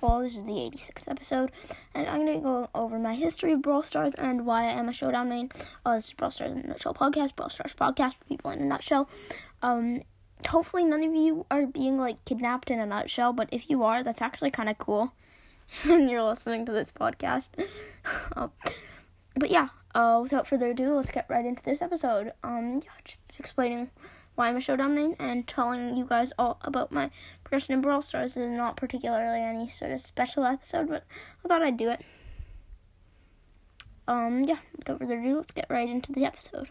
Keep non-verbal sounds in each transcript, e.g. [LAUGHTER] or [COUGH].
This is the 86th episode, and I'm going to go over my history of Brawl Stars and why I am a Showdown main. Uh, this is Brawl Stars in a Nutshell podcast, Brawl Stars podcast for people in a nutshell. Um, hopefully, none of you are being like kidnapped in a nutshell, but if you are, that's actually kind of cool. [LAUGHS] and you're listening to this podcast. [LAUGHS] um, but yeah, uh, without further ado, let's get right into this episode. Um, yeah, just explaining why I'm a Showdown main and telling you guys all about my progression in Brawl Stars. Is not particularly any sort of special episode, but I thought I'd do it. Um, yeah, without further ado, let's get right into the episode.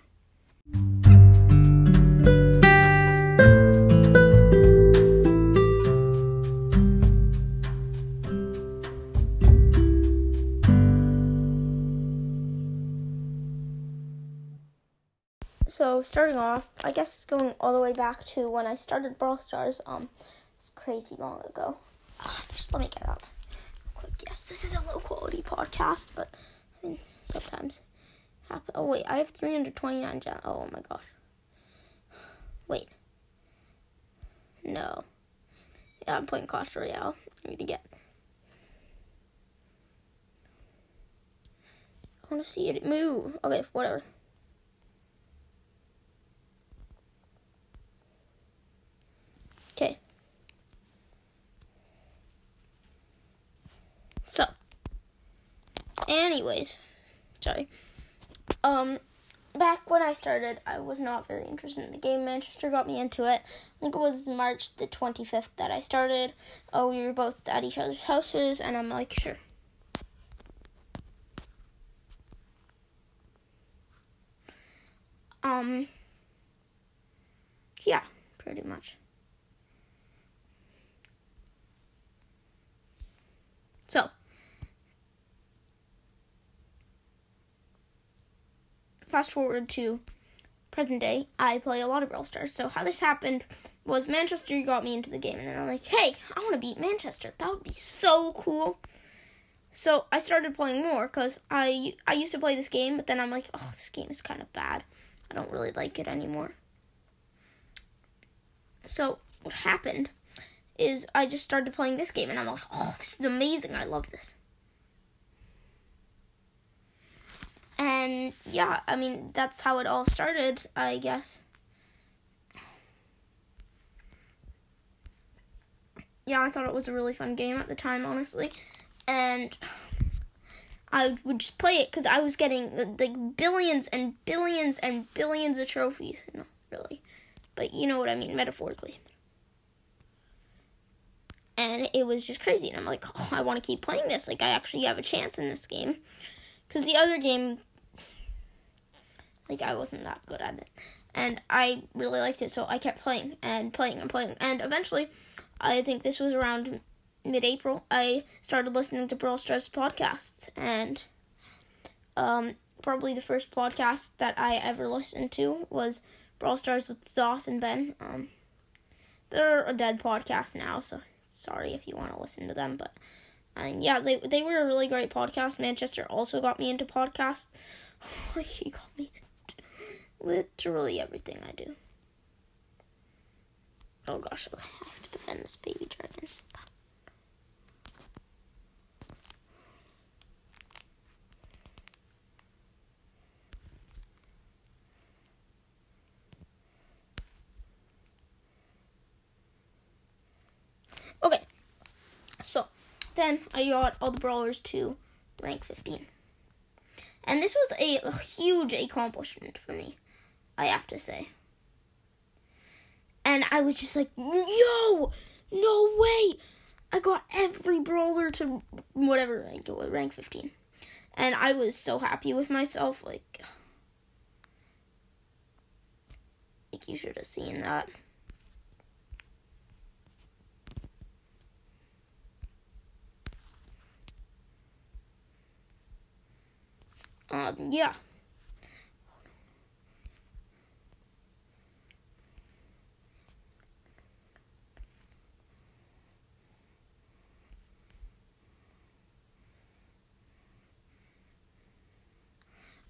so starting off, I guess going all the way back to when I started Brawl Stars, um, crazy long ago. Ah, just let me get up quick. Yes, this is a low quality podcast, but I mean sometimes happen. Oh wait, I have 329 gems. Oh my gosh. Wait. No. Yeah, I'm playing Clash Royale. I need to get. I want to see it move. Okay, whatever. Okay. So, anyways, sorry. Um, back when I started, I was not very interested in the game. Manchester got me into it. I think it was March the 25th that I started. Oh, we were both at each other's houses, and I'm like, sure. Um, yeah, pretty much. So, fast forward to present day, I play a lot of Brawl Stars. So, how this happened was Manchester got me into the game, and then I'm like, hey, I want to beat Manchester. That would be so cool. So, I started playing more because I, I used to play this game, but then I'm like, oh, this game is kind of bad. I don't really like it anymore. So, what happened is I just started playing this game and I'm like, oh, this is amazing. I love this. And yeah, I mean, that's how it all started, I guess. Yeah, I thought it was a really fun game at the time, honestly. And I would just play it because I was getting like billions and billions and billions of trophies. No, really. But you know what I mean, metaphorically and it was just crazy. And I'm like, oh, I want to keep playing this. Like, I actually have a chance in this game. Because the other game, like, I wasn't that good at it. And I really liked it, so I kept playing and playing and playing. And eventually, I think this was around mid April, I started listening to Brawl Stars podcasts. And um, probably the first podcast that I ever listened to was Brawl Stars with Zoss and Ben. Um, they're a dead podcast now, so sorry if you want to listen to them, but mean, yeah, they they were a really great podcast. Manchester also got me into podcasts. [LAUGHS] he got me literally everything I do. Oh gosh, I have to defend this baby dragon. Okay. So, then I got all the brawlers to rank 15. And this was a, a huge accomplishment for me, I have to say. And I was just like, yo, no way. I got every brawler to whatever rank it was, rank 15. And I was so happy with myself. Like, like you should have seen that. Um, yeah.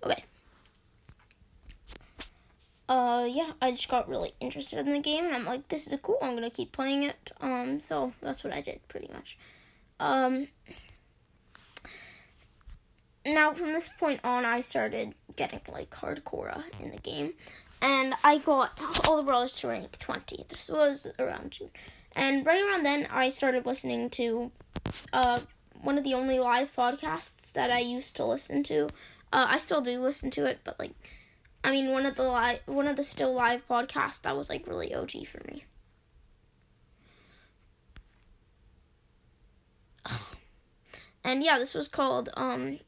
Okay. Uh, yeah, I just got really interested in the game, and I'm like, this is cool, I'm gonna keep playing it, um, so that's what I did, pretty much. Um, now from this point on, I started getting like hardcore in the game, and I got all the brawlers to rank 20. This was around June, and right around then, I started listening to uh, one of the only live podcasts that I used to listen to. Uh, I still do listen to it, but like, I mean, one of the live, one of the still live podcasts that was like really OG for me. [SIGHS] And yeah, this was called um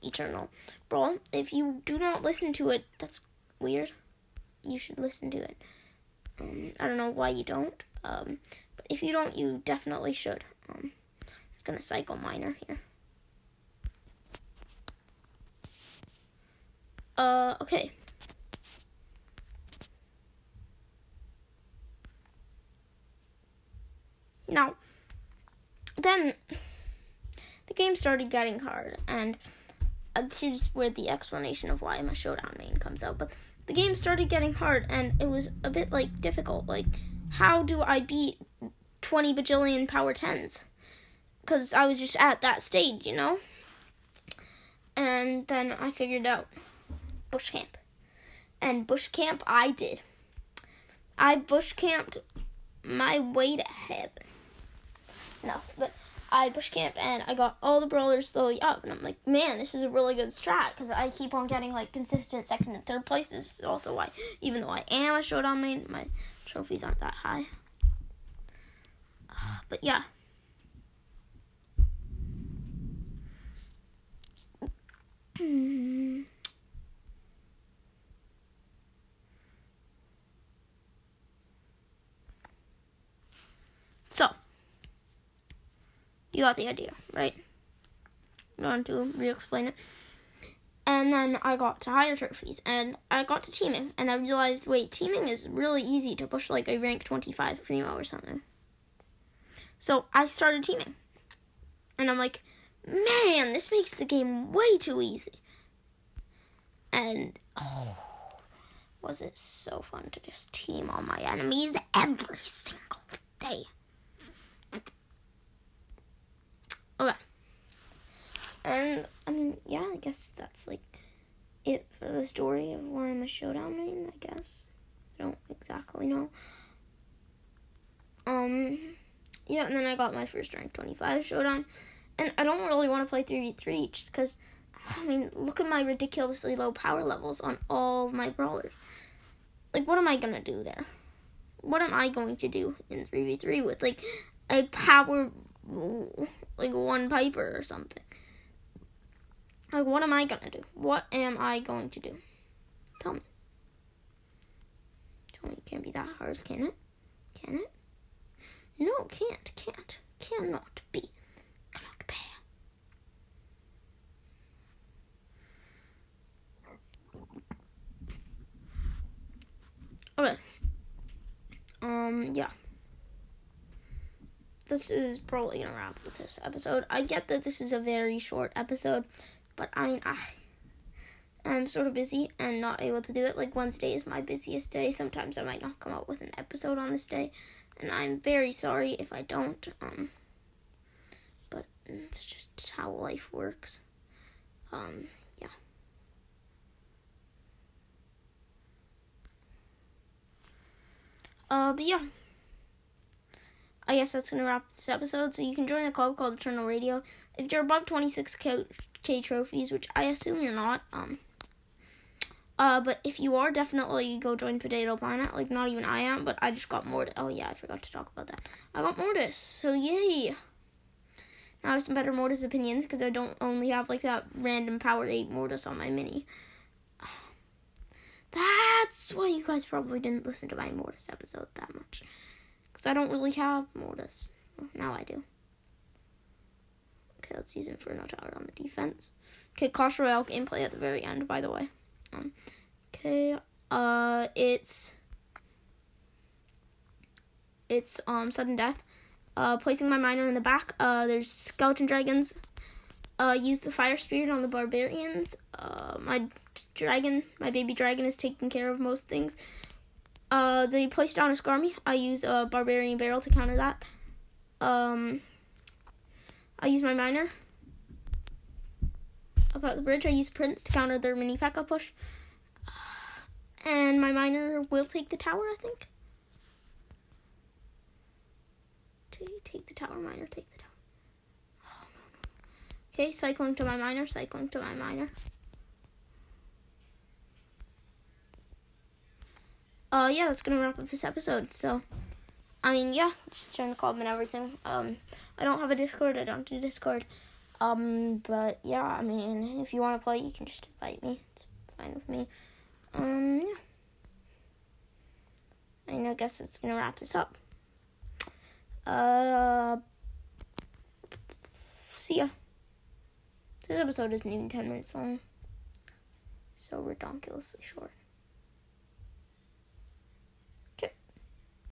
Eternal Brawl. If you do not listen to it, that's weird. You should listen to it. Um, I don't know why you don't. Um, but if you don't, you definitely should. Um, I'm gonna cycle miner here. Uh, okay. Now, then the game started getting hard, and uh, here's where the explanation of why my showdown main comes out. But the game started getting hard, and it was a bit like difficult. Like, how do I beat 20 bajillion power 10s? Because I was just at that stage, you know? And then I figured out bush camp. And bush camp I did. I bush camped my way to heaven. No, but I bush camped and I got all the brawlers slowly up, and I'm like, man, this is a really good strat because I keep on getting like consistent second and third places. Also, why even though I am a showdown main, my trophies aren't that high. Ah, but yeah. so. [CLEARS THROAT] You got the idea, right? I'm going to re-explain it. And then I got to higher trophies, and I got to teaming, and I realized, wait, teaming is really easy to push like a rank 25 primo or something. So I started teaming. And I'm like, man, this makes the game way too easy. And oh, was it so fun to just team on my enemies every single day. Okay. And I mean, yeah, I guess that's like it for the story of why I'm a showdown main, I guess. I don't exactly know. Um yeah, and then I got my first rank 25 showdown. And I don't really want to play 3v3 just because, I mean, look at my ridiculously low power levels on all my brawlers. Like, what am I going to do there? What am I going to do in 3v3 with, like, a power like one Piper or something. Like, what am I gonna do? What am I going to do? Tell me. Tell me, it can't be that hard, can it? Can it? No, can't, can't, cannot be. Cannot be. Okay. Um, yeah this is probably gonna wrap with this episode. I get that this is a very short episode, but I mean, I am sort of busy and not able to do it. Like Wednesday is my busiest day. Sometimes I might not come up with an episode on this day, and I'm very sorry if I don't. Um, but it's just how life works. Um, yeah. Uh, but yeah. I guess that's going to wrap this episode. So you can join the club called Eternal Radio. If you're above 26k K trophies, which I assume you're not, um, uh, but if you are, definitely go join Potato Planet. Like, not even I am, but I just got Mortis. Oh, yeah, I forgot to talk about that. I got Mortis, so yay! Now I have some better Mortis opinions because I don't only have, like, that random Power 8 Mortis on my mini. [SIGHS] That's why you guys probably didn't listen to my Mortis episode that much. Because I don't really have Mortis. Well, now I do. Let's use Inferno Tower on the defense. Okay, Clash Royale gameplay at the very end, by the way. Um, okay, uh, it's it's um sudden death. Uh, placing my miner in the back. Uh, there's skeleton dragons. Uh, use the fire spirit on the barbarians. Uh, my dragon, my baby dragon, is taking care of most things. Uh, they placed down a Skarmy. I use a Barbarian Barrel to counter that. Um, I use my miner. About the bridge, I use Prince to counter their mini P.E.K.K.A push. And my miner will take the tower, I think. Take the tower, miner, take the tower. Okay, cycling to my miner, cycling to my miner. Uh, yeah, that's gonna wrap up this episode. So, I mean, yeah, join the club and everything. Um, I don't have a Discord. I don't do Discord. Um, but yeah, I mean, if you want to play, you can just invite me. It's fine with me. Um, yeah. And I guess it's gonna wrap this up. Uh, see ya. This episode isn't even 10 minutes long. So ridiculously short.